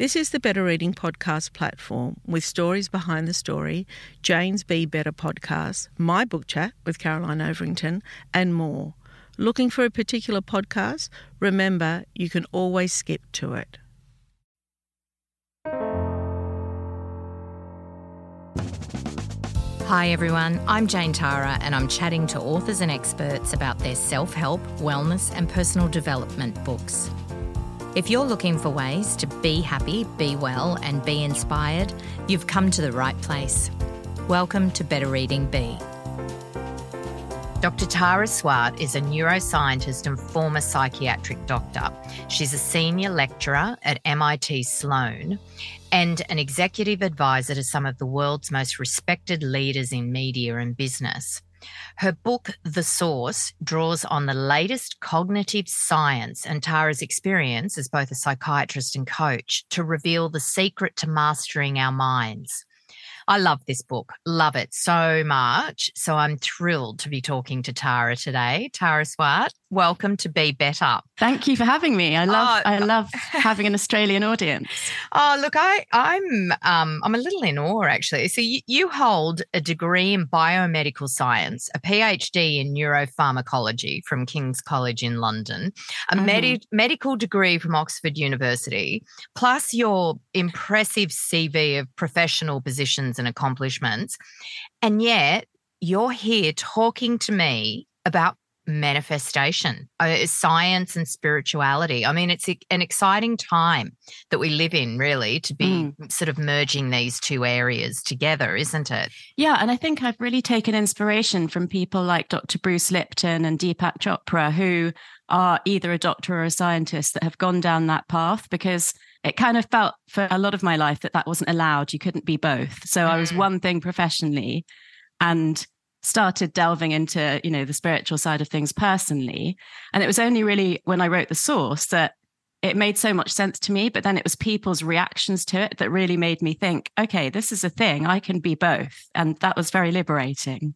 This is the Better Reading Podcast platform with stories behind the story, Jane's Be Better podcast, my book chat with Caroline Overington, and more. Looking for a particular podcast? Remember, you can always skip to it. Hi, everyone. I'm Jane Tara, and I'm chatting to authors and experts about their self help, wellness, and personal development books. If you're looking for ways to be happy, be well, and be inspired, you've come to the right place. Welcome to Better Reading Be. Dr. Tara Swart is a neuroscientist and former psychiatric doctor. She's a senior lecturer at MIT Sloan and an executive advisor to some of the world's most respected leaders in media and business. Her book, The Source, draws on the latest cognitive science and Tara's experience as both a psychiatrist and coach to reveal the secret to mastering our minds. I love this book, love it so much. So I'm thrilled to be talking to Tara today. Tara Swart, welcome to Be Better. Thank you for having me. I love oh, I love having an Australian audience. Oh, look, I I'm um I'm a little in awe actually. So you, you hold a degree in biomedical science, a PhD in neuropharmacology from King's College in London, a mm-hmm. med- medical degree from Oxford University, plus your impressive CV of professional positions and accomplishments. And yet you're here talking to me about manifestation, uh, science and spirituality. I mean, it's an exciting time that we live in, really, to be mm. sort of merging these two areas together, isn't it? Yeah. And I think I've really taken inspiration from people like Dr. Bruce Lipton and Deepak Chopra, who are either a doctor or a scientist that have gone down that path because it kind of felt for a lot of my life that that wasn't allowed. You couldn't be both. So mm. I was mm. one thing professionally and started delving into you know the spiritual side of things personally and it was only really when i wrote the source that it made so much sense to me but then it was people's reactions to it that really made me think okay this is a thing i can be both and that was very liberating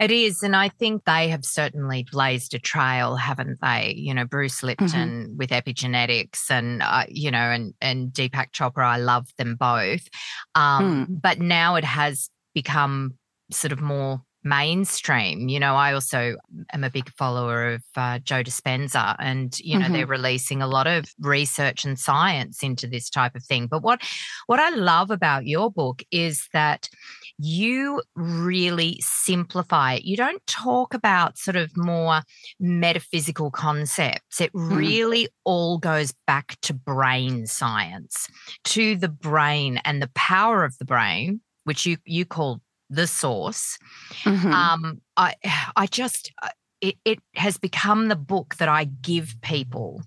it is and i think they have certainly blazed a trail haven't they you know bruce mm-hmm. lipton mm-hmm. with epigenetics and uh, you know and and deepak chopra i love them both um, mm. but now it has become sort of more mainstream. You know, I also am a big follower of uh, Joe Dispenza, and you know mm-hmm. they're releasing a lot of research and science into this type of thing. But what what I love about your book is that you really simplify it. You don't talk about sort of more metaphysical concepts. It mm. really all goes back to brain science, to the brain and the power of the brain, which you you call the source. Mm-hmm. Um, I I just uh, it, it has become the book that I give people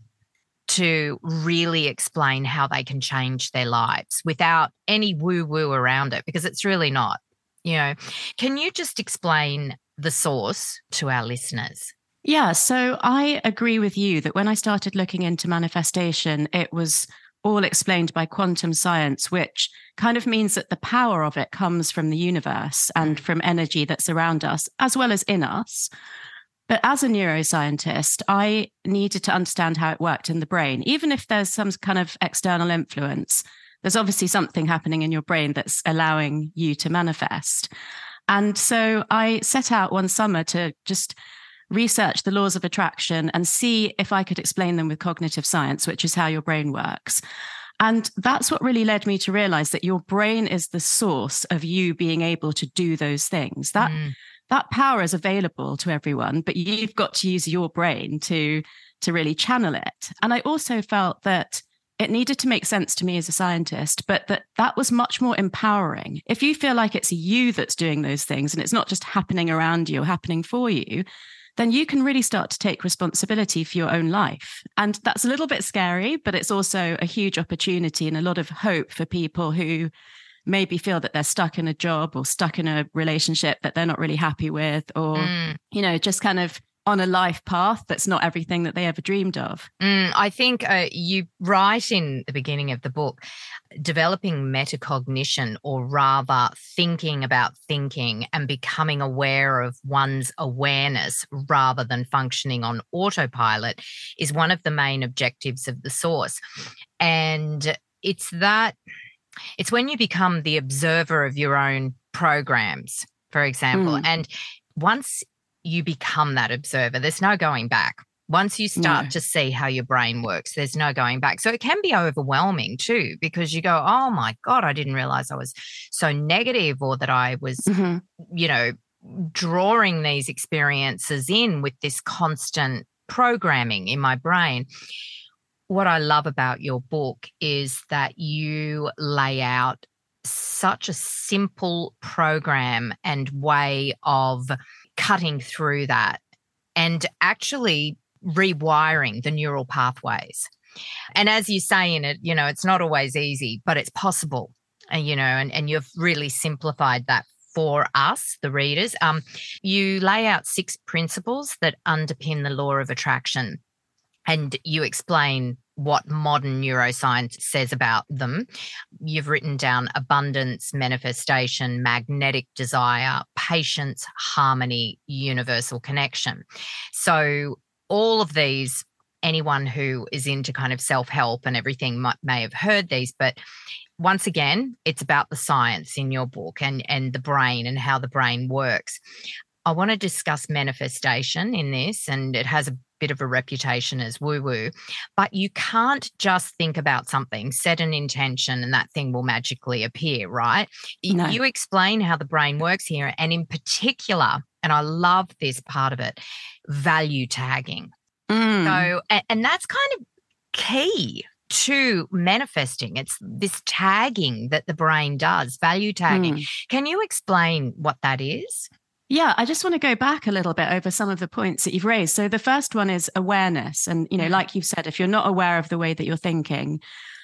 to really explain how they can change their lives without any woo woo around it because it's really not. You know, can you just explain the source to our listeners? Yeah, so I agree with you that when I started looking into manifestation, it was all explained by quantum science, which kind of means that the power of it comes from the universe and mm. from energy that's around us, as well as in us. But as a neuroscientist, I needed to understand how it worked in the brain. Even if there's some kind of external influence, there's obviously something happening in your brain that's allowing you to manifest. And so I set out one summer to just research the laws of attraction and see if I could explain them with cognitive science, which is how your brain works. And that's what really led me to realize that your brain is the source of you being able to do those things. That mm. that power is available to everyone, but you've got to use your brain to to really channel it. And I also felt that it needed to make sense to me as a scientist, but that that was much more empowering. If you feel like it's you that's doing those things and it's not just happening around you or happening for you, then you can really start to take responsibility for your own life. And that's a little bit scary, but it's also a huge opportunity and a lot of hope for people who maybe feel that they're stuck in a job or stuck in a relationship that they're not really happy with, or, mm. you know, just kind of on a life path that's not everything that they ever dreamed of. Mm, I think uh, you write in the beginning of the book developing metacognition, or rather thinking about thinking and becoming aware of one's awareness rather than functioning on autopilot, is one of the main objectives of the source. And it's that it's when you become the observer of your own programs, for example. Mm. And once you become that observer, there's no going back. Once you start no. to see how your brain works, there's no going back. So it can be overwhelming too, because you go, oh my God, I didn't realize I was so negative or that I was, mm-hmm. you know, drawing these experiences in with this constant programming in my brain. What I love about your book is that you lay out such a simple program and way of cutting through that and actually rewiring the neural pathways. And as you say in it, you know, it's not always easy, but it's possible. And, you know, and, and you've really simplified that for us, the readers. Um, you lay out six principles that underpin the law of attraction. And you explain what modern neuroscience says about them. You've written down abundance, manifestation, magnetic desire, patience, harmony, universal connection. So, all of these anyone who is into kind of self help and everything might, may have heard these, but once again, it's about the science in your book and, and the brain and how the brain works. I want to discuss manifestation in this, and it has a bit of a reputation as woo woo, but you can't just think about something, set an intention, and that thing will magically appear, right? No. You explain how the brain works here, and in particular, and I love this part of it value tagging. Mm. So, and, that's kind of key to manifesting. It's this tagging that the brain does, value tagging. Mm. Can you explain what that is? Yeah, I just want to go back a little bit over some of the points that you've raised. So the first one is awareness. And, you know, mm. like you've said, if you're not aware of the way that you're thinking,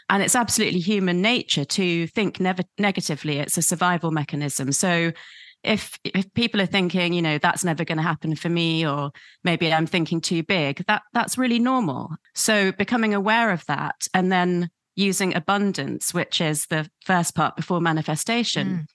and it's absolutely human nature to think never negatively, it's a survival mechanism. So if if people are thinking, you know, that's never going to happen for me, or maybe I'm thinking too big, that that's really normal. So becoming aware of that and then using abundance, which is the first part before manifestation, mm.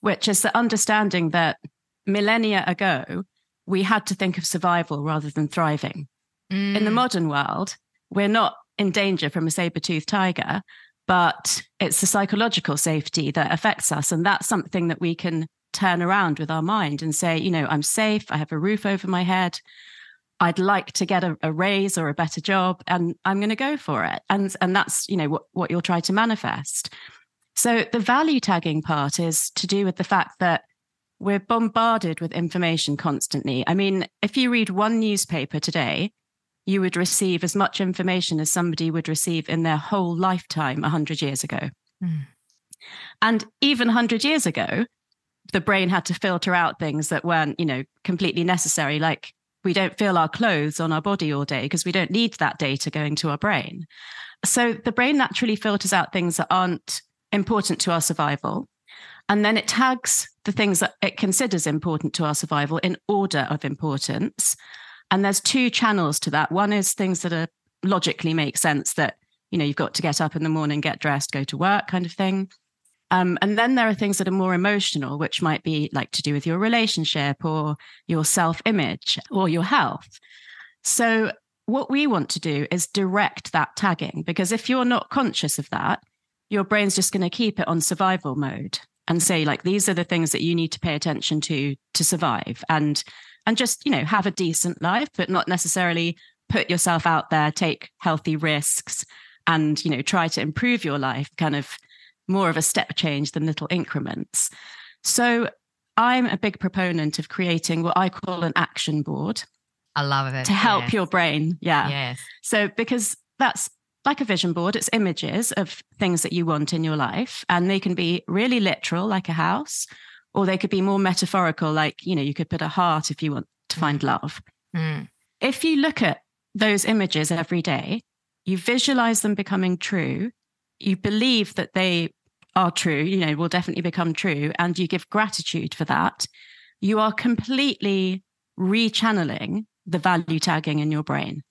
which is the understanding that millennia ago, we had to think of survival rather than thriving. Mm. In the mm. modern world, we're not in danger from a saber-toothed tiger, but it's the psychological safety that affects us. And that's something that we can turn around with our mind and say, you know, I'm safe, I have a roof over my head. I'd like to get a, a raise or a better job and I'm going to go for it. And and that's, you know, what, what you'll try to manifest. So the value tagging part is to do with the fact that we're bombarded with information constantly. I mean, if you read one newspaper today, you would receive as much information as somebody would receive in their whole lifetime 100 years ago. Mm. And even 100 years ago, the brain had to filter out things that weren't, you know, completely necessary. Like we don't feel our clothes on our body all day because we don't need that data going to our brain. So the brain naturally filters out things that aren't important to our survival. And then it tags the things that it considers important to our survival in order of importance. And there's two channels to that. One is things that are logically make sense that, you know, you've got to get up in the morning, get dressed, go to work kind of thing. Um, and then there are things that are more emotional, which might be like to do with your relationship or your self image or your health. So, what we want to do is direct that tagging because if you're not conscious of that, your brain's just going to keep it on survival mode and say like these are the things that you need to pay attention to to survive and and just you know have a decent life but not necessarily put yourself out there take healthy risks and you know try to improve your life kind of more of a step change than little increments. So I'm a big proponent of creating what I call an action board. I love it. To help yes. your brain. Yeah. Yes. So because that's like a vision board, it's images of things that you want in your life. And they can be really literal, like a house, or they could be more metaphorical, like, you know, you could put a heart if you want to find mm. love. Mm. If you look at those images every day, you visualize them becoming true, you believe that they are true, you know, will definitely become true, and you give gratitude for that, you are completely rechanneling the value tagging in your brain.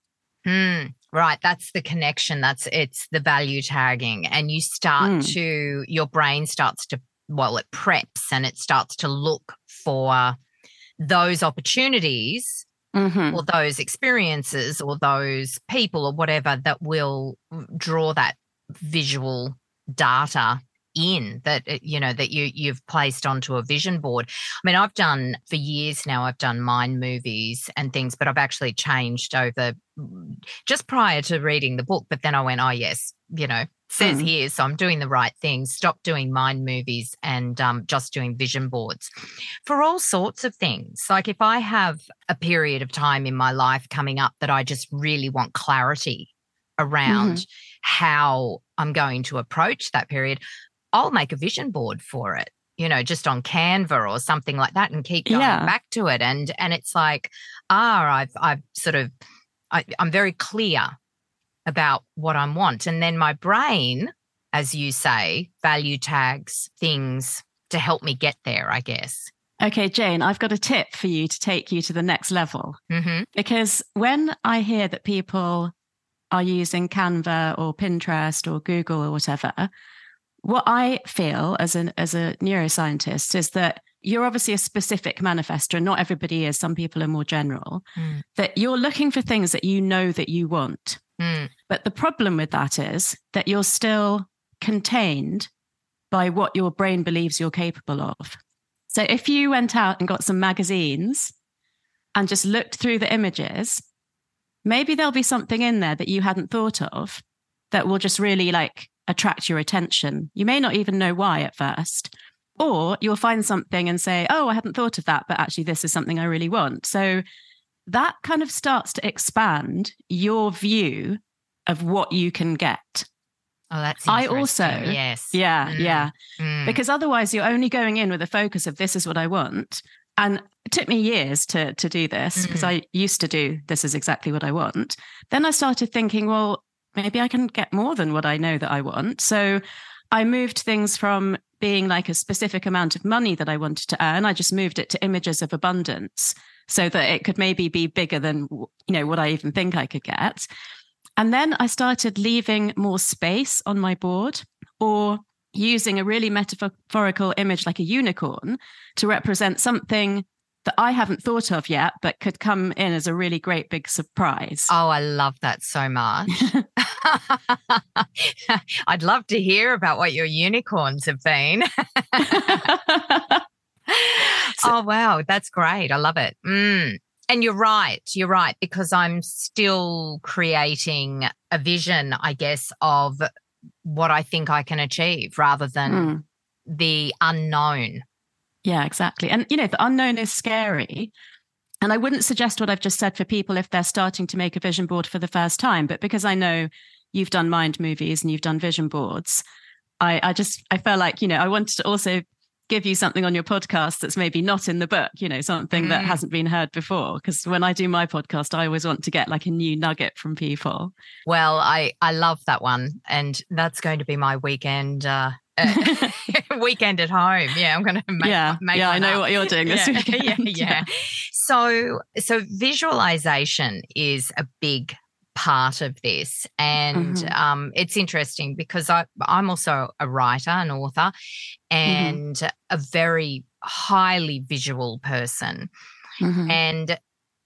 Mm, right. That's the connection. That's it's the value tagging. And you start mm. to, your brain starts to, well, it preps and it starts to look for those opportunities mm-hmm. or those experiences or those people or whatever that will draw that visual data in that uh, you know that you you've placed onto a vision board i mean i've done for years now i've done mind movies and things but i've actually changed over mm, just prior to reading the book but then i went oh yes you know says mm. here so i'm doing the right thing stop doing mind movies and um, just doing vision boards for all sorts of things like if i have a period of time in my life coming up that i just really want clarity around mm-hmm. how i'm going to approach that period I'll make a vision board for it, you know, just on Canva or something like that and keep going yeah. back to it. And and it's like, ah, I've I've sort of I, I'm very clear about what I want. And then my brain, as you say, value tags things to help me get there, I guess. Okay, Jane, I've got a tip for you to take you to the next level. Mm-hmm. Because when I hear that people are using Canva or Pinterest or Google or whatever, what I feel as an as a neuroscientist is that you're obviously a specific manifester. Not everybody is. Some people are more general. Mm. That you're looking for things that you know that you want. Mm. But the problem with that is that you're still contained by what your brain believes you're capable of. So if you went out and got some magazines and just looked through the images, maybe there'll be something in there that you hadn't thought of that will just really like attract your attention. You may not even know why at first. Or you'll find something and say, oh, I hadn't thought of that, but actually, this is something I really want. So that kind of starts to expand your view of what you can get. Oh, that's I also, yes. Yeah, mm. yeah. Mm. Because otherwise, you're only going in with a focus of this is what I want. And it took me years to, to do this because mm. I used to do this is exactly what I want. Then I started thinking, well, maybe I can get more than what I know that I want. So I moved things from being like a specific amount of money that I wanted to earn. I just moved it to images of abundance so that it could maybe be bigger than you know what I even think I could get. And then I started leaving more space on my board or using a really metaphorical image like a unicorn to represent something that I haven't thought of yet, but could come in as a really great big surprise. Oh, I love that so much. I'd love to hear about what your unicorns have been. oh, wow. That's great. I love it. Mm. And you're right. You're right. Because I'm still creating a vision, I guess, of what I think I can achieve rather than mm. the unknown. Yeah, exactly. And, you know, the unknown is scary. And I wouldn't suggest what I've just said for people if they're starting to make a vision board for the first time. But because I know you've done mind movies and you've done vision boards, I, I just, I felt like, you know, I wanted to also give you something on your podcast that's maybe not in the book, you know, something mm. that hasn't been heard before. Because when I do my podcast, I always want to get like a new nugget from people. Well, I I love that one, and that's going to be my weekend uh, weekend at home. Yeah, I'm going to make. Yeah, make yeah, I know up. what you're doing this yeah, weekend. Yeah, yeah. so, so visualization is a big part of this, and mm-hmm. um, it's interesting because I, I'm also a writer, an author, mm-hmm. and mm-hmm. a very highly visual person. Mm-hmm. And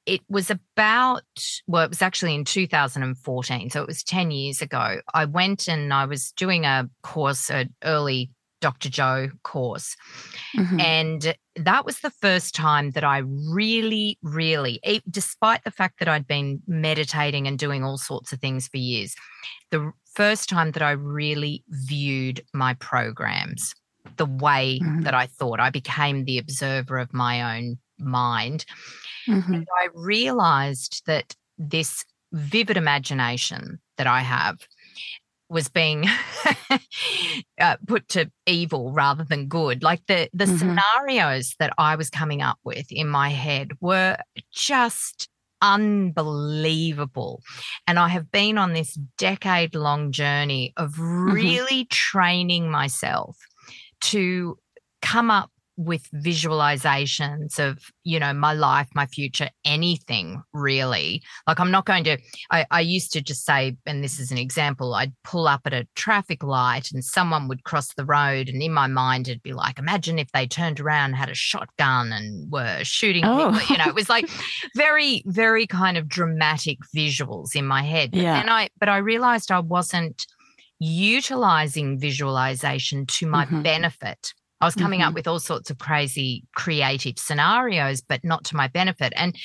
it was about well it was actually in 2014 so it was 10 years ago i went and i was doing a course an early dr joe course mm-hmm. and that was the first time that i really really despite the fact that i'd been meditating and doing all sorts of things for years the first time that i really viewed my programs the way mm-hmm. that i thought i became the observer of my own mind Mm-hmm. And I realized that this vivid imagination that I have was being uh, put to evil rather than good. Like the the mm-hmm. scenarios that I was coming up with in my head were just unbelievable. And I have been on this decade long journey of mm-hmm. really mm-hmm. training myself to come up with visualizations of you know my life my future anything really like i'm not going to I, I used to just say and this is an example i'd pull up at a traffic light and someone would cross the road and in my mind it'd be like imagine if they turned around had a shotgun and were shooting oh. people you know it was like very very kind of dramatic visuals in my head yeah. and i but i realized i wasn't utilizing visualization to my mm-hmm. benefit. I was coming mm-hmm. up with all sorts of crazy creative scenarios, but not to my benefit. And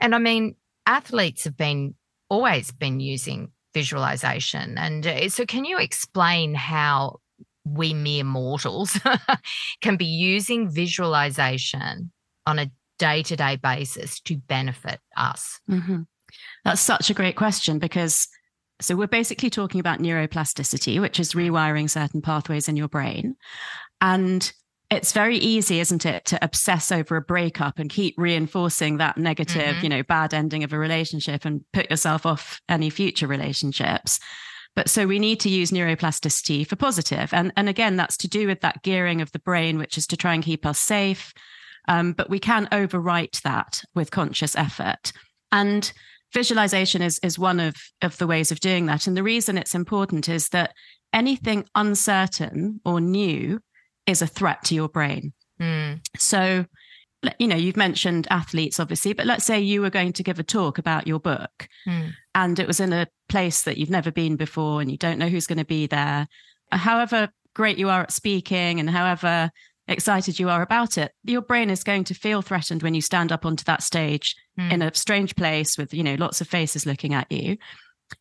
and I mean, athletes have been always been using visualization. And uh, so can you explain how we mere mortals can be using visualization on a day-to-day basis to benefit us? Mm-hmm. That's such a great question because so we're basically talking about neuroplasticity, which is rewiring certain pathways in your brain. And it's very easy, isn't it, to obsess over a breakup and keep reinforcing that negative, mm-hmm. you know, bad ending of a relationship and put yourself off any future relationships. But so we need to use neuroplasticity for positive. And, and again, that's to do with that gearing of the brain, which is to try and keep us safe. Um, but we can overwrite that with conscious effort. And visualization is, is one of, of the ways of doing that. And the reason it's important is that anything uncertain or new is a threat to your brain. Mm. So, you know, you've mentioned athletes, obviously, but let's say you were going to give a talk about your book mm. and it was in a place that you've never been before and you don't know who's going to be there. However great you are at speaking and however excited you are about it, your brain is going to feel threatened when you stand up onto that stage mm. in a strange place with, you know, lots of faces looking at you.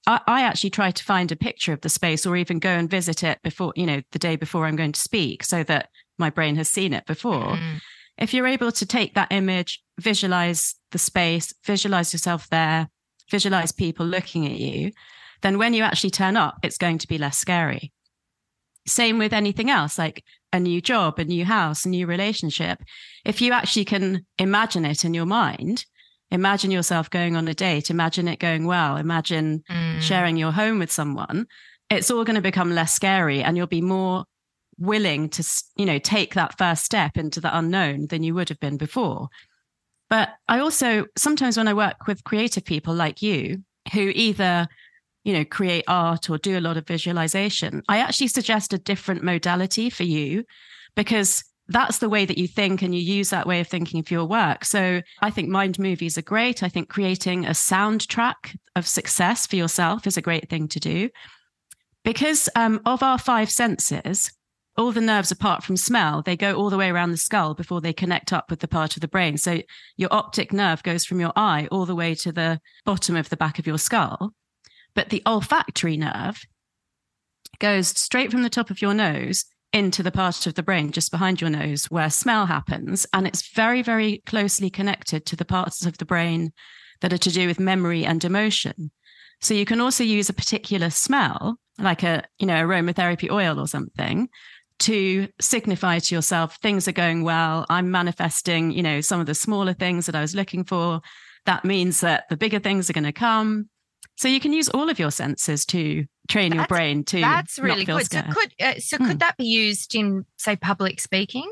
I, I, actually try to find a picture of the space or even go and visit it before, you know, the day before I'm going to speak so that my brain has seen it before. Mm. If you're able to take that image, visualize the space, visualize yourself there, visualize people looking at you, then when you actually turn up, it's going to be less scary. Same with anything else, like a new job, a new house, a new relationship. If you actually can imagine it in your mind, imagine yourself going on a date, imagine it going well, imagine mm. sharing your home with someone, it's all going to become less scary and you'll be more willing to, you know, take that first step into the unknown than you would have been before. But I also sometimes when I work with creative people like you who either you know create art or do a lot of visualization i actually suggest a different modality for you because that's the way that you think and you use that way of thinking for your work. So I think mind movies are great. I think creating a soundtrack of success for yourself is a great thing to do. Because um, of our five senses, all the nerves apart from smell, they go all the way around the skull before they connect up with the part of the brain. So your optic nerve goes from your eye all the way to the bottom of the back of your skull. But the olfactory nerve goes straight from the top of your nose into the part of the brain just behind your nose where smell happens. And it's very, very closely connected to the parts of the brain that are to do with memory and emotion. So you can also use a particular smell, like a, you know, aromatherapy oil or something, to signify to yourself things are going well. I'm manifesting, you know, some of the smaller things that I was looking for. That means that the bigger things are going to come. So you can use all of your senses to train that's, your brain to. That's really good. Scared. So could uh, so mm. could that be used in say public speaking?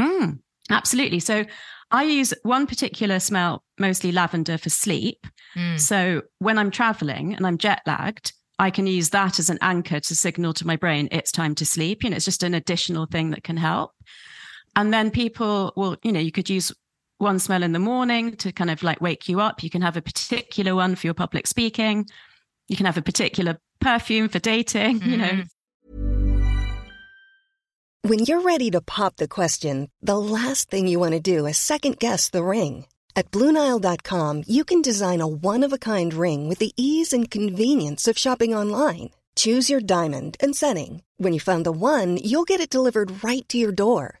Mm, absolutely. So I use one particular smell, mostly lavender, for sleep. Mm. So when I'm traveling and I'm jet lagged, I can use that as an anchor to signal to my brain it's time to sleep. You know, it's just an additional thing that can help. And then people will, you know, you could use one smell in the morning to kind of like wake you up. You can have a particular one for your public speaking. You can have a particular perfume for dating, mm-hmm. you know. Mm-hmm. When you're ready to pop the question, the last thing you want to do is second guess the ring. At Bluenile.com, you can design a one of a kind ring with the ease and convenience of shopping online. Choose your diamond and setting. When you find the one, you'll get it delivered right to your door.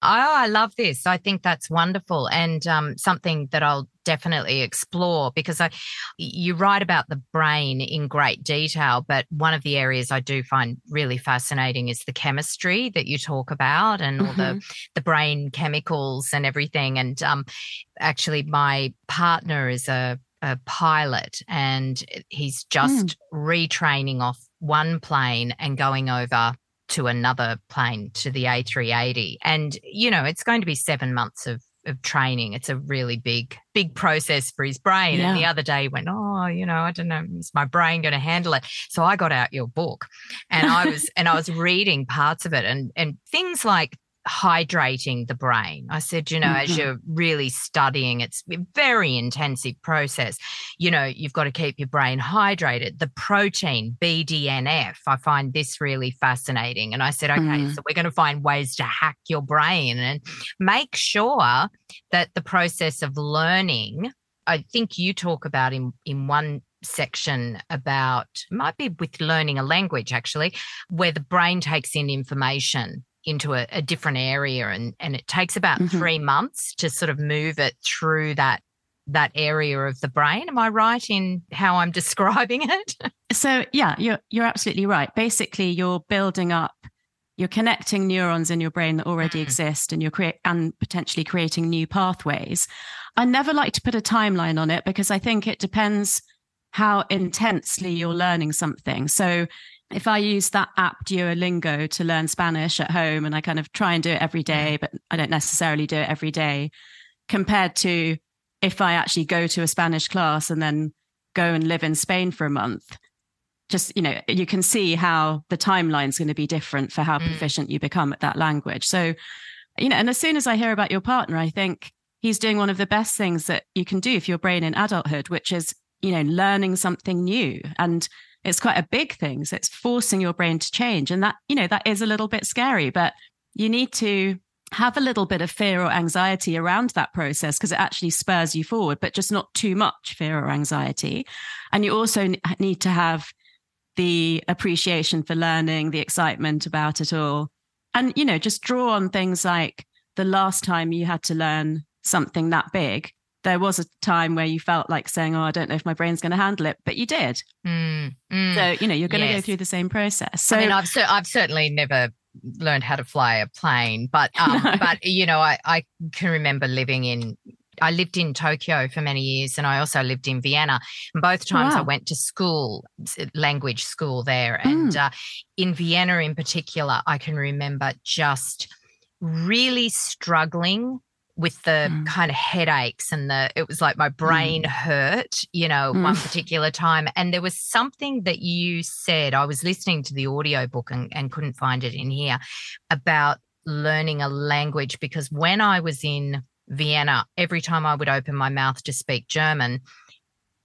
Oh, I love this. I think that's wonderful and um, something that I'll definitely explore because I, you write about the brain in great detail, but one of the areas I do find really fascinating is the chemistry that you talk about and all mm-hmm. the the brain chemicals and everything. And um, actually, my partner is a a pilot and he's just mm. retraining off one plane and going over to another plane to the A380. And, you know, it's going to be seven months of of training. It's a really big, big process for his brain. Yeah. And the other day he went, Oh, you know, I don't know, is my brain going to handle it? So I got out your book and I was and I was reading parts of it and and things like hydrating the brain. I said, you know, mm-hmm. as you're really studying, it's a very intensive process. You know, you've got to keep your brain hydrated. The protein BDNF, I find this really fascinating. And I said, okay, mm. so we're going to find ways to hack your brain and make sure that the process of learning, I think you talk about in, in one section about might be with learning a language actually where the brain takes in information into a, a different area and and it takes about mm-hmm. three months to sort of move it through that that area of the brain. Am i right in how i'm describing it? So yeah you're you're absolutely right. Basically you're building up you're connecting neurons in your brain that already mm. exist and you're create and potentially creating new pathways. I never like to put a timeline on it because i think it depends how intensely you're learning something. So if I use that app Duolingo to learn Spanish at home and I kind of try and do it every day, but I don't necessarily do it every day, compared to if I actually go to a Spanish class and then go and live in Spain for a month, just, you know, you can see how the timeline's going to be different for how mm. proficient you become at that language. So, you know, and as soon as I hear about your partner, I think he's doing one of the best things that you can do for your brain in adulthood, which is, you know, learning something new. And it's quite a big thing. So it's forcing your brain to change. And that, you know, that is a little bit scary, but you need to have a little bit of fear or anxiety around that process because it actually spurs you forward, but just not too much fear or anxiety. And you also need to have the appreciation for learning, the excitement about it all. And, you know, just draw on things like the last time you had to learn something that big there was a time where you felt like saying, "Oh, I don't know if my brain's going to handle it," but you did. Mm, mm, so you know you're going to yes. go through the same process. So I mean, I've I've certainly never learned how to fly a plane, but um, no. but you know, I I can remember living in. I lived in Tokyo for many years, and I also lived in Vienna. And both times wow. I went to school, language school there, and mm. uh, in Vienna in particular, I can remember just really struggling with the mm. kind of headaches and the it was like my brain mm. hurt you know mm. one particular time and there was something that you said i was listening to the audio book and, and couldn't find it in here about learning a language because when i was in vienna every time i would open my mouth to speak german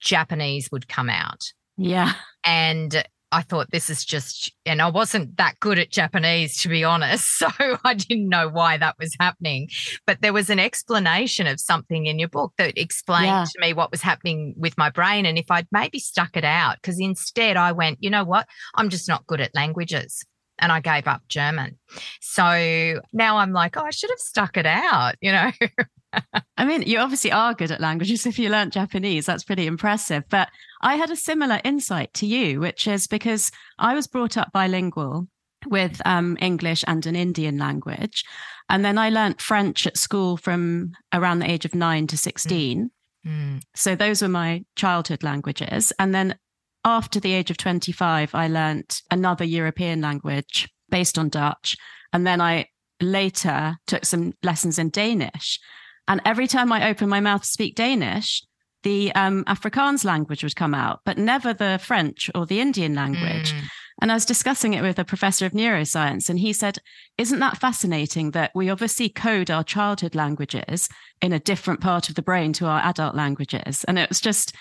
japanese would come out yeah and I thought this is just, and I wasn't that good at Japanese, to be honest. So I didn't know why that was happening. But there was an explanation of something in your book that explained yeah. to me what was happening with my brain. And if I'd maybe stuck it out, because instead I went, you know what? I'm just not good at languages. And I gave up German. So now I'm like, oh, I should have stuck it out, you know? I mean, you obviously are good at languages if you learned Japanese. That's pretty impressive. But I had a similar insight to you, which is because I was brought up bilingual with um, English and an Indian language. And then I learnt French at school from around the age of nine to 16. Mm. Mm. So those were my childhood languages. And then after the age of 25, I learnt another European language based on Dutch. And then I later took some lessons in Danish. And every time I opened my mouth to speak Danish, the um, Afrikaans language would come out, but never the French or the Indian language. Mm. And I was discussing it with a professor of neuroscience, and he said, Isn't that fascinating that we obviously code our childhood languages in a different part of the brain to our adult languages? And it was just,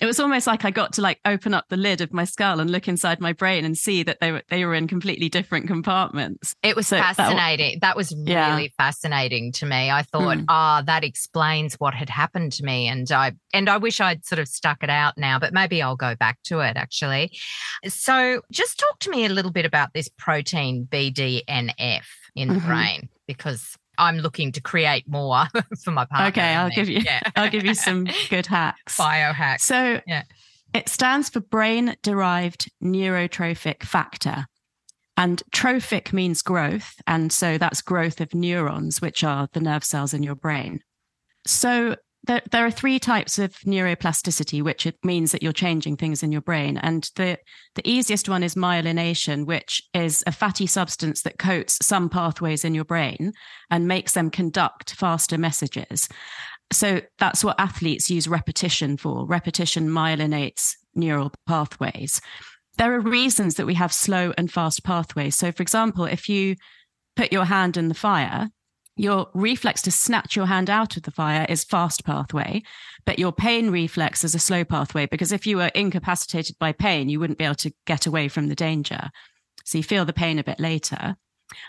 it was almost like I got to like open up the lid of my skull and look inside my brain and see that they were they were in completely different compartments. It was so fascinating. That, that, was really yeah. fascinating to me. I thought, mm. ah, mm. oh, that explains what had happened to me, and I and I wish I'd sort of stuck it out now, but maybe I'll go back to it actually. So, just talk to me a little bit about this protein BDNF in the mm-hmm. brain because I'm looking to create more for my partner. Okay, I'll give you yeah. I'll give you some good hacks. Biohacks. So yeah. it stands for brain derived neurotrophic factor. And trophic means growth. And so that's growth of neurons, which are the nerve cells in your brain. So there, there are three types of neuroplasticity, which it means that you're changing things in your brain. And the, the easiest one is myelination, which is a fatty substance that coats some pathways in your brain and makes them conduct faster messages. So that's what athletes use repetition for. Repetition myelinates neural pathways. There are reasons that we have slow and fast pathways. So, for example, if you put your hand in the fire, your reflex to snatch your hand out of the fire is fast pathway, but your pain reflex is a slow pathway because if you were incapacitated by pain, you wouldn't be able to get away from the danger. So you feel the pain a bit later.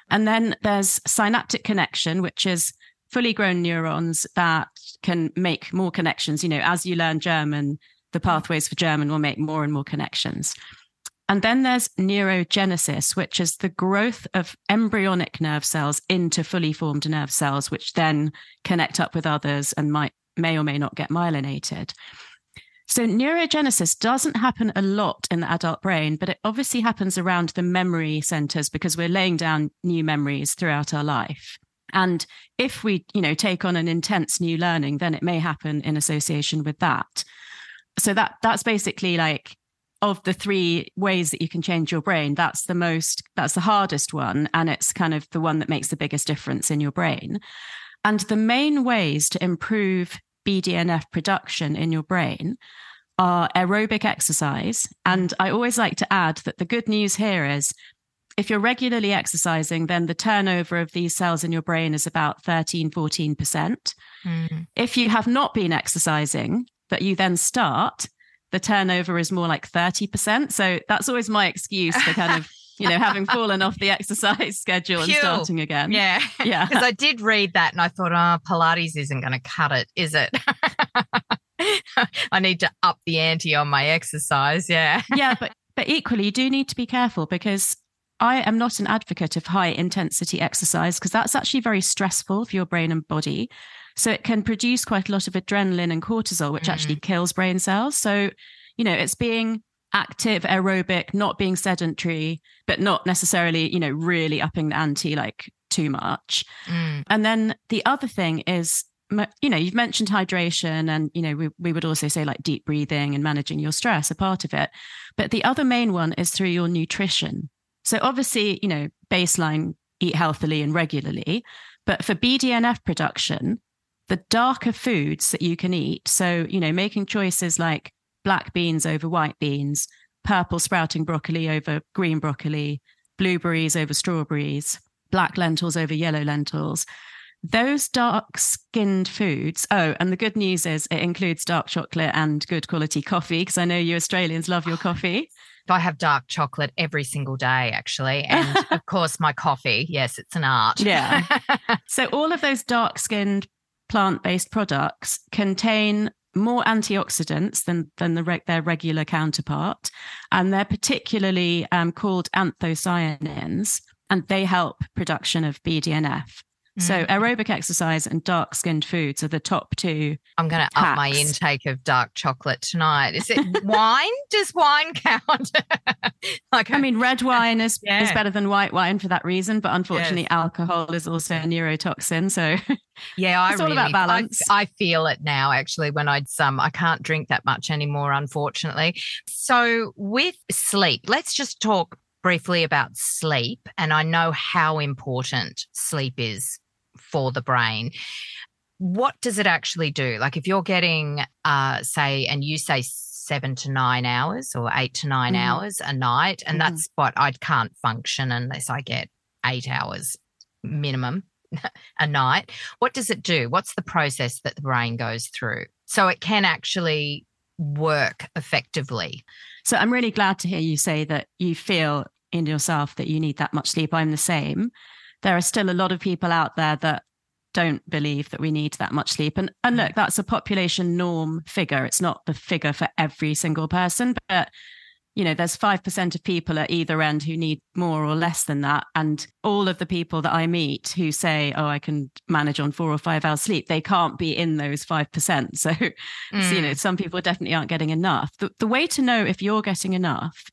And then there's synaptic connection, which is fully grown neurons that can make more connections. You know, as you learn German, the pathways for German will make more and more connections. And then there's neurogenesis, which is the growth of embryonic nerve cells into fully formed nerve cells, which then connect up with others and might may or may not get myelinated. So neurogenesis doesn't happen a lot in the adult brain, but it obviously happens around the memory centers because we're laying down new memories throughout our life. And if we, you know, take on an intense new learning, then it may happen in association with that. So that that's basically like of the three ways that you can change your brain, that's the most, that's the hardest one. And it's kind of the one that makes the biggest difference in your brain. And the main ways to improve BDNF production in your brain are aerobic exercise. And I always like to add that the good news here is if you're regularly exercising, then the turnover of these cells in your brain is about 13, 14%. Mm. If you have not been exercising, but you then start, the turnover is more like 30%. So that's always my excuse for kind of, you know, having fallen off the exercise schedule and starting again. Yeah. Yeah. Because I did read that and I thought, oh, Pilates isn't going to cut it, is it? I need to up the ante on my exercise. Yeah. yeah. But, but equally, you do need to be careful because I am not an advocate of high intensity exercise because that's actually very stressful for your brain and body. So it can produce quite a lot of adrenaline and cortisol, which mm. actually kills brain cells. So, you know, it's being active, aerobic, not being sedentary, but not necessarily, you know, really upping the ante like too much. Mm. And then the other thing is, you know, you've mentioned hydration and, you know, we, we would also say like deep breathing and managing your stress, a part of it. But the other main one is through your nutrition. So obviously, you know, baseline, eat healthily and regularly. But for BDNF production, the darker foods that you can eat. So, you know, making choices like black beans over white beans, purple sprouting broccoli over green broccoli, blueberries over strawberries, black lentils over yellow lentils. Those dark skinned foods. Oh, and the good news is it includes dark chocolate and good quality coffee, because I know you Australians love your coffee. I have dark chocolate every single day, actually. And of course, my coffee. Yes, it's an art. Yeah. so, all of those dark skinned plant based products contain more antioxidants than, than the, their regular counterpart. And they're particularly um, called anthocyanins, and they help production of BDNF. So mm. aerobic exercise and dark skinned foods are the top two. I'm going to up my intake of dark chocolate tonight. Is it wine? Does wine count? like I mean, red wine is yeah. is better than white wine for that reason, but unfortunately, yes. alcohol is also a neurotoxin. So yeah, I it's really, all about balance. I, I feel it now. Actually, when I'd some, I can't drink that much anymore, unfortunately. So with sleep, let's just talk briefly about sleep, and I know how important sleep is for the brain. What does it actually do? Like if you're getting, uh, say, and you say seven to nine hours or eight to 9 mm-hmm. hours a night, and mm-hmm. that's what I can't function unless I get eight hours minimum a night. What does it do? What's the process that the brain goes through? So it can actually work effectively. So I'm really glad to hear you say that you feel in yourself that you need that much sleep. I'm the same. There are still a lot of people out there that don't believe that we need that much sleep. And and look, that's a population norm figure. It's not the figure for every single person, but you know, there's 5% of people at either end who need more or less than that. And all of the people that I meet who say, oh, I can manage on four or five hours sleep, they can't be in those 5%. So, mm. so you know, some people definitely aren't getting enough. The, the way to know if you're getting enough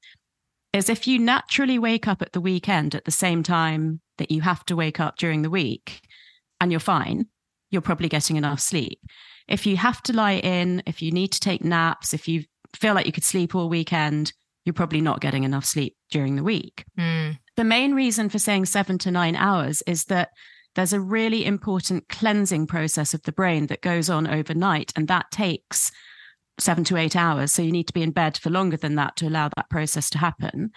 is if you naturally wake up at the weekend at the same time that you have to wake up during the week and you're fine, you're probably getting enough sleep. If you have to lie in, if you need to take naps, if you feel like you could sleep all weekend, you're probably not getting enough sleep during the week. Mm. The main reason for saying seven to nine hours is that there's a really important cleansing process of the brain that goes on overnight, and that takes seven to eight hours. So you need to be in bed for longer than that to allow that process to happen.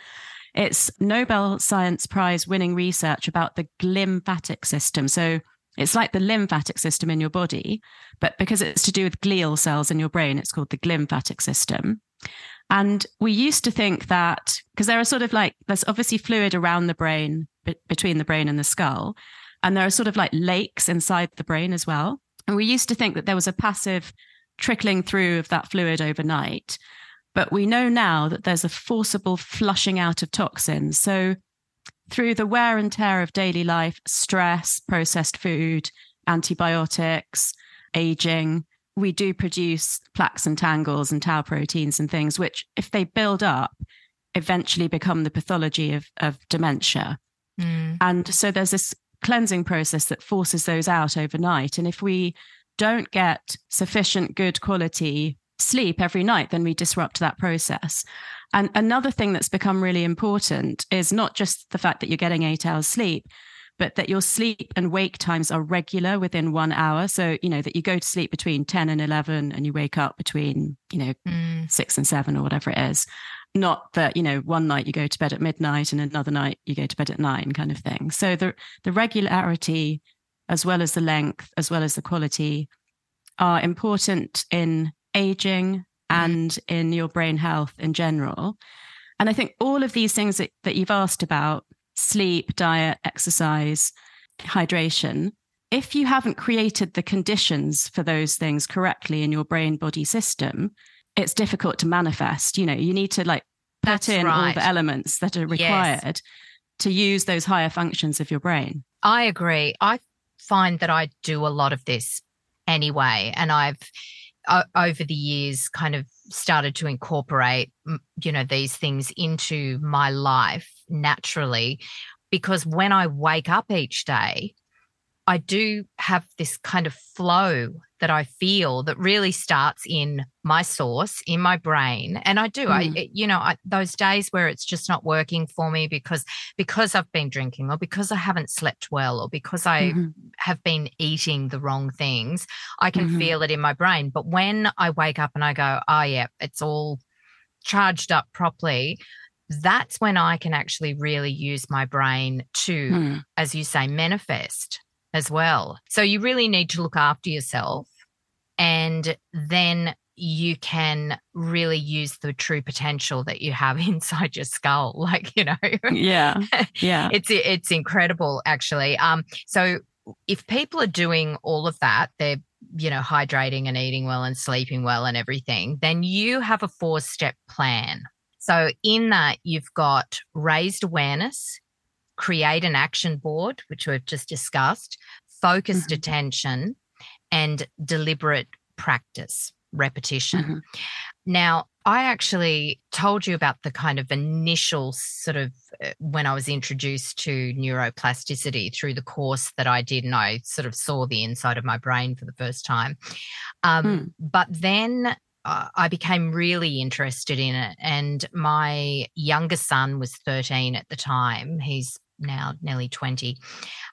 It's Nobel Science Prize winning research about the glymphatic system. So it's like the lymphatic system in your body, but because it's to do with glial cells in your brain, it's called the glymphatic system. And we used to think that because there are sort of like, there's obviously fluid around the brain, be- between the brain and the skull. And there are sort of like lakes inside the brain as well. And we used to think that there was a passive trickling through of that fluid overnight. But we know now that there's a forcible flushing out of toxins. So, through the wear and tear of daily life, stress, processed food, antibiotics, aging, we do produce plaques and tangles and tau proteins and things, which, if they build up, eventually become the pathology of, of dementia. Mm. And so there's this cleansing process that forces those out overnight. And if we don't get sufficient good quality sleep every night, then we disrupt that process. And another thing that's become really important is not just the fact that you're getting eight hours sleep, but that your sleep and wake times are regular within one hour. So, you know, that you go to sleep between 10 and 11 and you wake up between, you know, mm. six and seven or whatever it is. Not that, you know, one night you go to bed at midnight and another night you go to bed at nine kind of thing. So the, the regularity, as well as the length, as well as the quality, are important in aging and in your brain health in general. And I think all of these things that, that you've asked about sleep, diet, exercise, hydration if you haven't created the conditions for those things correctly in your brain body system, it's difficult to manifest. You know, you need to like put That's in right. all the elements that are required yes. to use those higher functions of your brain. I agree. I find that I do a lot of this anyway. And I've, over the years kind of started to incorporate you know these things into my life naturally because when i wake up each day I do have this kind of flow that I feel that really starts in my source, in my brain. And I do, mm. I, you know, I, those days where it's just not working for me because because I've been drinking or because I haven't slept well or because I mm-hmm. have been eating the wrong things, I can mm-hmm. feel it in my brain. But when I wake up and I go, oh yeah, it's all charged up properly, that's when I can actually really use my brain to, mm. as you say, manifest as well. So you really need to look after yourself and then you can really use the true potential that you have inside your skull like you know? Yeah. Yeah. It's it's incredible actually. Um so if people are doing all of that they're you know hydrating and eating well and sleeping well and everything then you have a four step plan. So in that you've got raised awareness create an action board, which we've just discussed, focused mm-hmm. attention, and deliberate practice, repetition. Mm-hmm. Now, I actually told you about the kind of initial sort of uh, when I was introduced to neuroplasticity through the course that I did, and I sort of saw the inside of my brain for the first time. Um, mm. But then uh, I became really interested in it. And my younger son was 13 at the time. He's now nearly 20.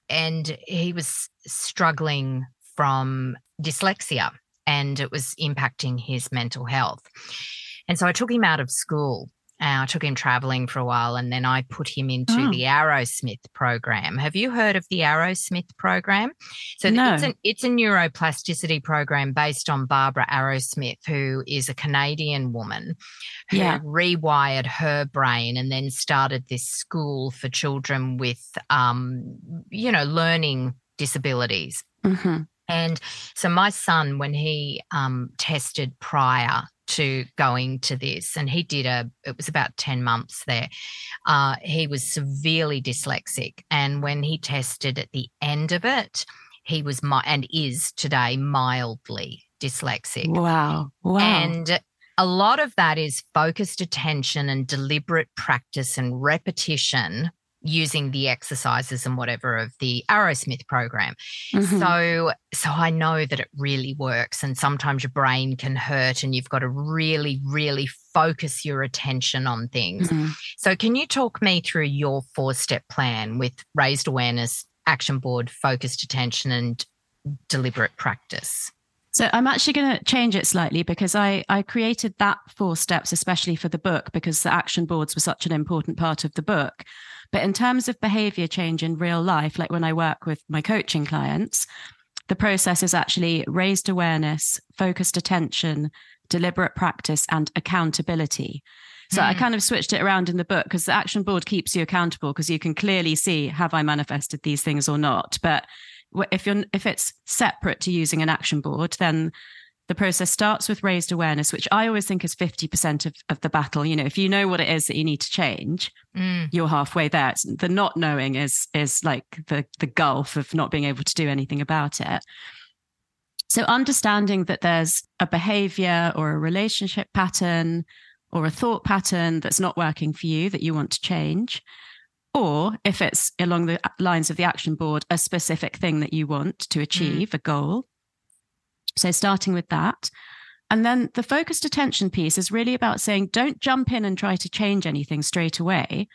And he was struggling from dyslexia and it was impacting his mental health. And so I took him out of school uh, I took him traveling for a while and then I put him into oh. the Arrowsmith program. Have you heard of the Arrowsmith program? So no. it's, an, it's a neuroplasticity program based on Barbara Arrowsmith, who is a Canadian woman who yeah. rewired her brain and then started this school for children with, um, you know, learning disabilities. Mm-hmm. And so my son, when he um, tested prior to going to this and he did a it was about 10 months there uh, he was severely dyslexic and when he tested at the end of it he was my and is today mildly dyslexic Wow. Wow. and a lot of that is focused attention and deliberate practice and repetition using the exercises and whatever of the Arrowsmith program. Mhm. So so I know that it really works and sometimes your brain can hurt and you've got to really really focus your attention on things. Mhm. So can you talk me through your four-step plan with raised awareness, action board, focused attention and deliberate practice? So I'm actually going to change it slightly because I, I created that four steps, especially for the book, because the action boards were such an important part of the book. But in terms of behavior change in real life, like when I work with my coaching clients, the process is actually raised awareness, focused attention, deliberate practice, and accountability. So I Hmm. kind of switched it around in the book because the action board keeps you accountable because you can clearly see have I manifested these things or not. But if you're if it's separate to using an action board, then the process starts with raised awareness, which I always think is 50% of, of the battle. You know, if you know what it is that you need to change, Mm, you're halfway there. It's- The not knowing is is like the the gulf of not being able to do anything about it. So understanding that there's a behavior or a relationship pattern or a thought pattern that's not working for you that you want to change. Or if it's along the lines of the action board, a specific thing that you want to achieve, a goal. So starting with that. And then the focused attention piece is really about saying, don't jump in and try to change anything straight away.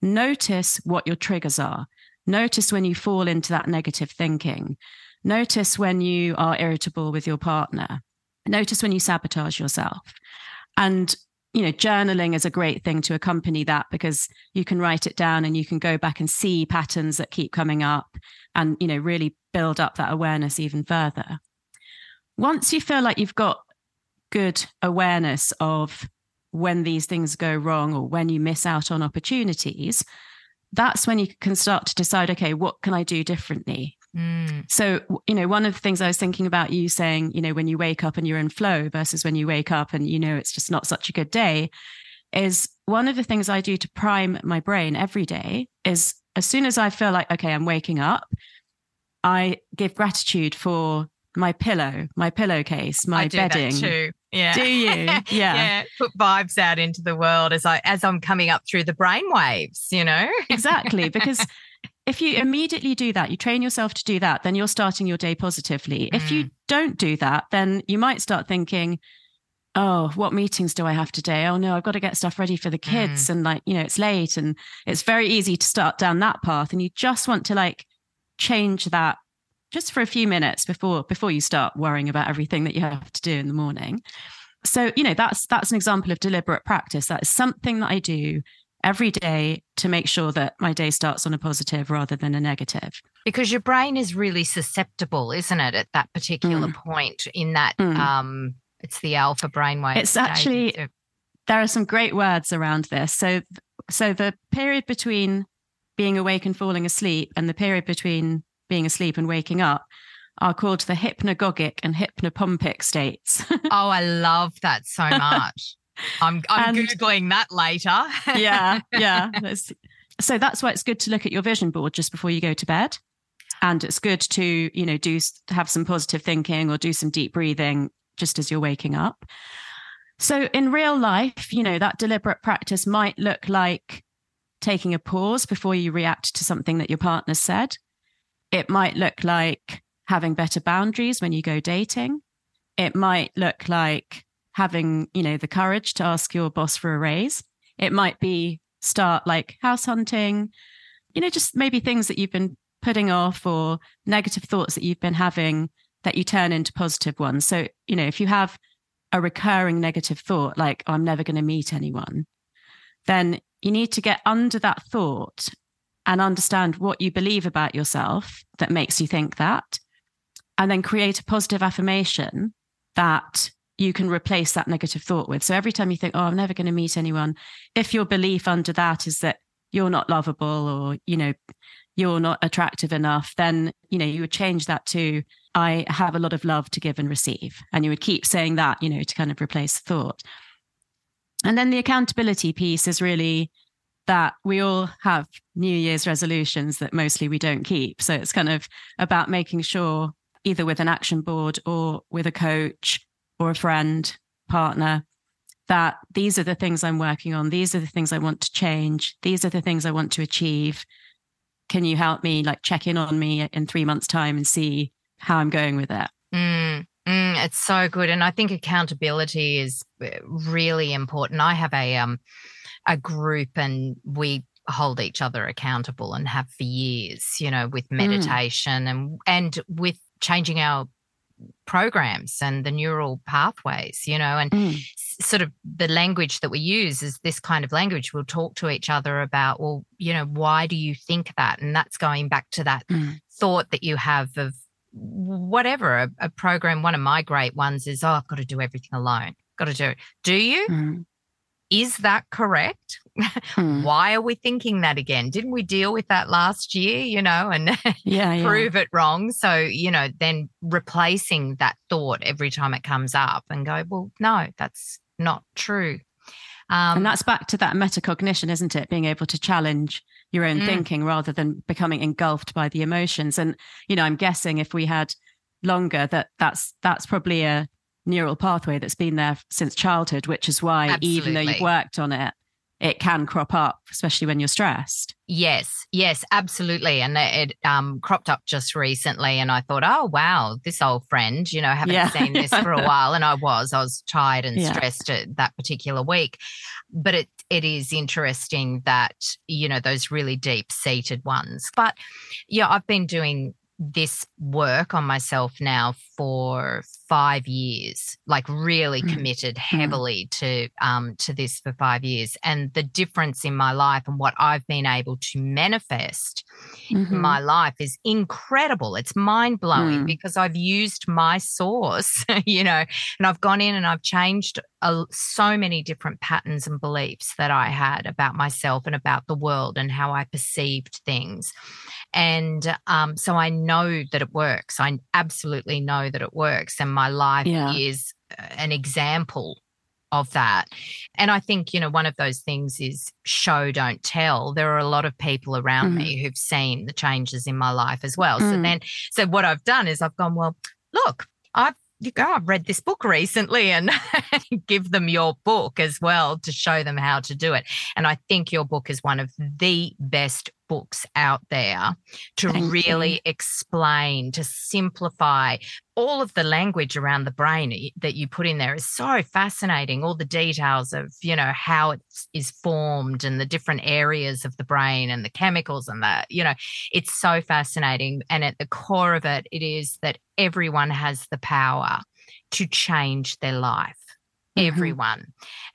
Notice what your triggers are. Notice when you fall into that negative thinking. Notice when you are irritable with your partner. Notice when you sabotage yourself. And, you know, journaling is a great thing to accompany that because you can write it down and you can go back and see patterns that keep coming up and, you know, really build up that awareness even further. Once you feel like you've got good awareness of when these things go wrong or when you miss out on opportunities, that's when you can start to decide, okay, what can I do differently? mm, So, you know, one of the things I was thinking about you saying, you know, when you wake up and you're in flow versus when you wake up and, you know, it's just not such a good day is one of the things I do to prime my brain every day is as soon as I feel like, okay, I'm waking up, I give gratitude for my pillow, my pillowcase, my I do bedding. that too. Yeah. Do you? Yeah. yeah. Put vibes out into the world as I as I'm coming up through the brain waves, you know? exactly because if you immediately do that you train yourself to do that then you're starting your day positively if you mm. don't do that then you might start thinking oh what meetings do i have today oh no i've got to get stuff ready for the kids mm. and like you know it's late and it's very easy to start down that path and you just want to like change that just for a few minutes before before you start worrying about everything that you have to do in the morning so you know that's that's an example of deliberate practice that is something that i do every day to make sure that my day starts on a positive rather than a negative. Because your brain is really susceptible, isn't it, at that particular point in that Mm. um it's the alpha brainwave. It's stage. actually- There are some great words around this. So so the period between being awake and falling asleep and the period between being asleep and waking up are called the hypnagogic and hypnopompic states. Oh, I love that so much. I'm I'm And- googling that later. yeah, yeah. So that's why it's good to look at your vision board just before you go to bed. And it's good to, you know, do have some positive thinking or do some deep breathing just as you're waking up. So in real life, you know, that deliberate practice might look like taking a pause before you react to something that your partner said. It might look like having better boundaries when you go dating. It might look like having, you know, the courage to ask your boss for a raise. It might be start like house hunting, you know, just maybe things that you've been putting off or negative thoughts that you've been having that you turn into positive ones. So, you know, if you have a recurring negative thought like, oh, I'm never going to meet anyone, then you need to get under that thought and understand what you believe about yourself that makes you think that, and then create a positive affirmation that you can replace that negative thought with. So every time you think, oh, I'm never going to meet anyone, if your belief under that is that you're not lovable or, you know, you're not attractive enough, then, you know, you would change that to, I have a lot of love to give and receive. And you would keep saying that, you know, to kind of replace thought. And then the accountability piece is really that we all have New Year's resolutions that mostly we don't keep. So it's kind of about making sure, either with an action board or with a coach or a friend, partner, that these are the things I'm working on. These are the things I want to change. These are the things I want to achieve. Can you help me, like, check in on me in three months' time and see how I'm going with it? Mm, mm, it's so good, and I think accountability is uh, really important. I have a um a group, and we hold each other accountable and have for years. You know, with mm. meditation mm. and and with changing our programs and the neural pathways, you know, and mm. sort of the language that we use is this kind of language. We'll talk to each other about, well, you know, why do you think that? And that's going back to that mm. thought that you have of whatever a, a, program. One of my great ones is, oh, I've got to do everything alone. Got to do it. Do you? Is that correct? Hmm. Why are we thinking that again? Didn't we deal with that last year, you know, and yeah, prove yeah. it wrong? So, you know, then replacing that thought every time it comes up and go, well, no, that's not true. Um, and that's back to that metacognition, isn't it? Being able to challenge your own mm. thinking rather than becoming engulfed by the emotions. And, you know, I'm guessing if we had longer that that's that's probably a neural pathway that's been there since childhood, which is why Absolutely. even though you've worked on it, it can crop up, especially when you're stressed. Yes, yes, absolutely. And it um, cropped up just recently. And I thought, oh, wow, this old friend, you know, haven't yeah. seen this for a while. And I was, I was tired and yeah. stressed at that particular week. But it, it is interesting that, you know, those really deep seated ones. But yeah, I've been doing this work on myself now for five years, like really mm. committed mm. heavily to um, to this for five years, and the difference in my life and what I've been able to manifest mm-hmm. in my life is incredible. It's mind blowing mm. because I've used my source, you know, and I've gone in and I've changed a, so many different patterns and beliefs that I had about myself and about the world and how I perceived things. And um, so I know that it works. I absolutely know that it works. And my life yeah. is uh, an example of that. And I think, you know, one of those things is show, don't tell. There are a lot of people around mm. me who've seen the changes in my life as well. Mm. So then, so what I've done is I've gone, well, look, I've you go, I've read this book recently and give them your book as well to show them how to do it. And I think your book is one of the best books out there to Thank really you. explain, to simplify all of the language around the brain that you put in there is so fascinating. All the details of, you know, how it is formed and the different areas of the brain and the chemicals and that, you know, it's so fascinating. And at the core of it, it is that everyone has the power to change their life. Mm-hmm. Everyone.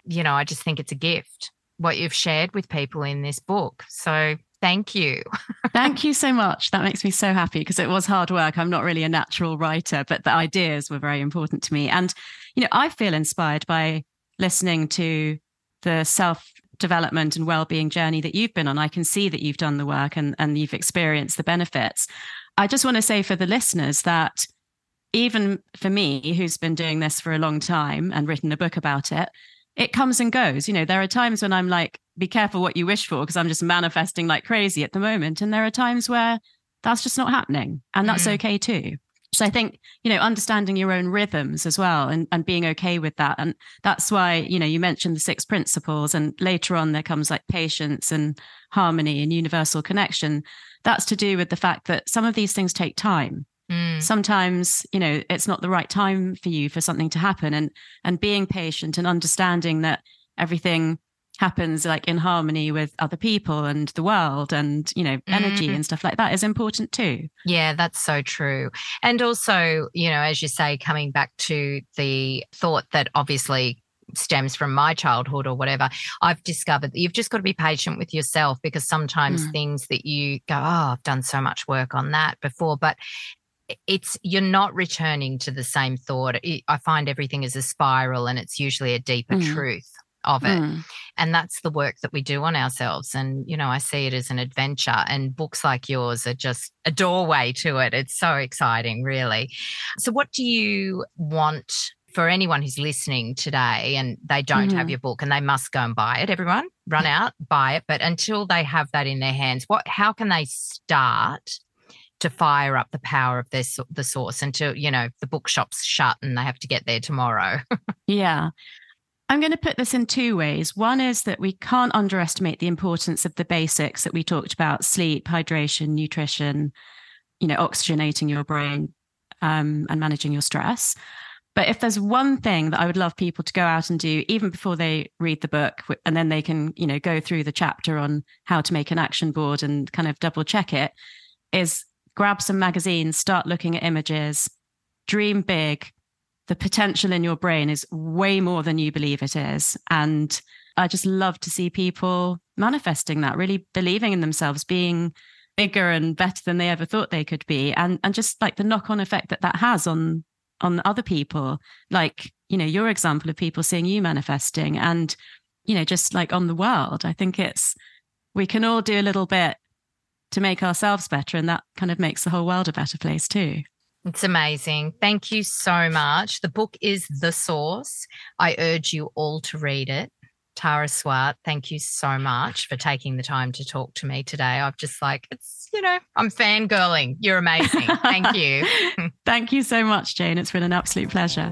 You know, I just think it's a gift what you've shared with people in this book. So Thank you. Thank you so much. That makes me so happy because it was hard work. I'm not really a natural writer, but the ideas were very important to me. And, you know, I feel inspired by listening to the self development and well-being journey that you've been on. I can see that you've done the work and, and you've experienced the benefits. I just want to say for the listeners that even for me, who's been doing this for a long time and written a book about it, it comes and goes. You know, there are times when I'm like, be careful what you wish for because I'm just manifesting like crazy at the moment. And there are times where that's just not happening. And that's mm. okay too. So I think, you know, understanding your own rhythms as well and, and being okay with that. And that's why, you know, you mentioned the six principles and later on there comes like patience and harmony and universal connection. That's to do with the fact that some of these things take time. Mm. Sometimes, you know, it's not the right time for you for something to happen and and being patient and understanding that everything happens like in harmony with other people and the world and you know energy mm. and stuff like that is important too yeah that's so true and also you know as you say coming back to the thought that obviously stems from my childhood or whatever i've discovered that you've just got to be patient with yourself because sometimes mm. things that you go oh i've done so much work on that before but it's you're not returning to the same thought. I find everything is a spiral and it's usually a deeper mm. truth of it. Mm. And that's the work that we do on ourselves. And, you know, I see it as an adventure, and books like yours are just a doorway to it. It's so exciting, really. So, what do you want for anyone who's listening today and they don't mm-hmm. have your book and they must go and buy it everyone run out buy it but until they have that in their hands what how can they start to fire up the power of their the source until you know the bookshop's shut and they have to get there tomorrow. Yeah. I'm going to put this in two ways. One is that we can't underestimate the importance of the basics that we talked about sleep hydration nutrition you know oxygenating your brain um, and managing your stress. But if there's one thing that I would love people to go out and do, even before they read the book, and then they can, you know, go through the chapter on how to make an action board and kind of double check it, is grab some magazines, start looking at images, dream big. The potential in your brain is way more than you believe it is. And I just love to see people manifesting that, really believing in themselves, being bigger and better than they ever thought they could be. And, and just like the knock on effect that that has on on other people like you know your example of people seeing you manifesting and you know just like on the world i think it's we can all do a little bit to make ourselves better and that kind of makes the whole world a better place too it's amazing. Thank you so much. The book is The Source. I urge you all to read it. Tara Swart, thank you so much for taking the time to talk to me today. I've just like, it's you know, I'm fangirling. You're amazing. Thank you. Thank you so much, Jane. It's been an absolute pleasure.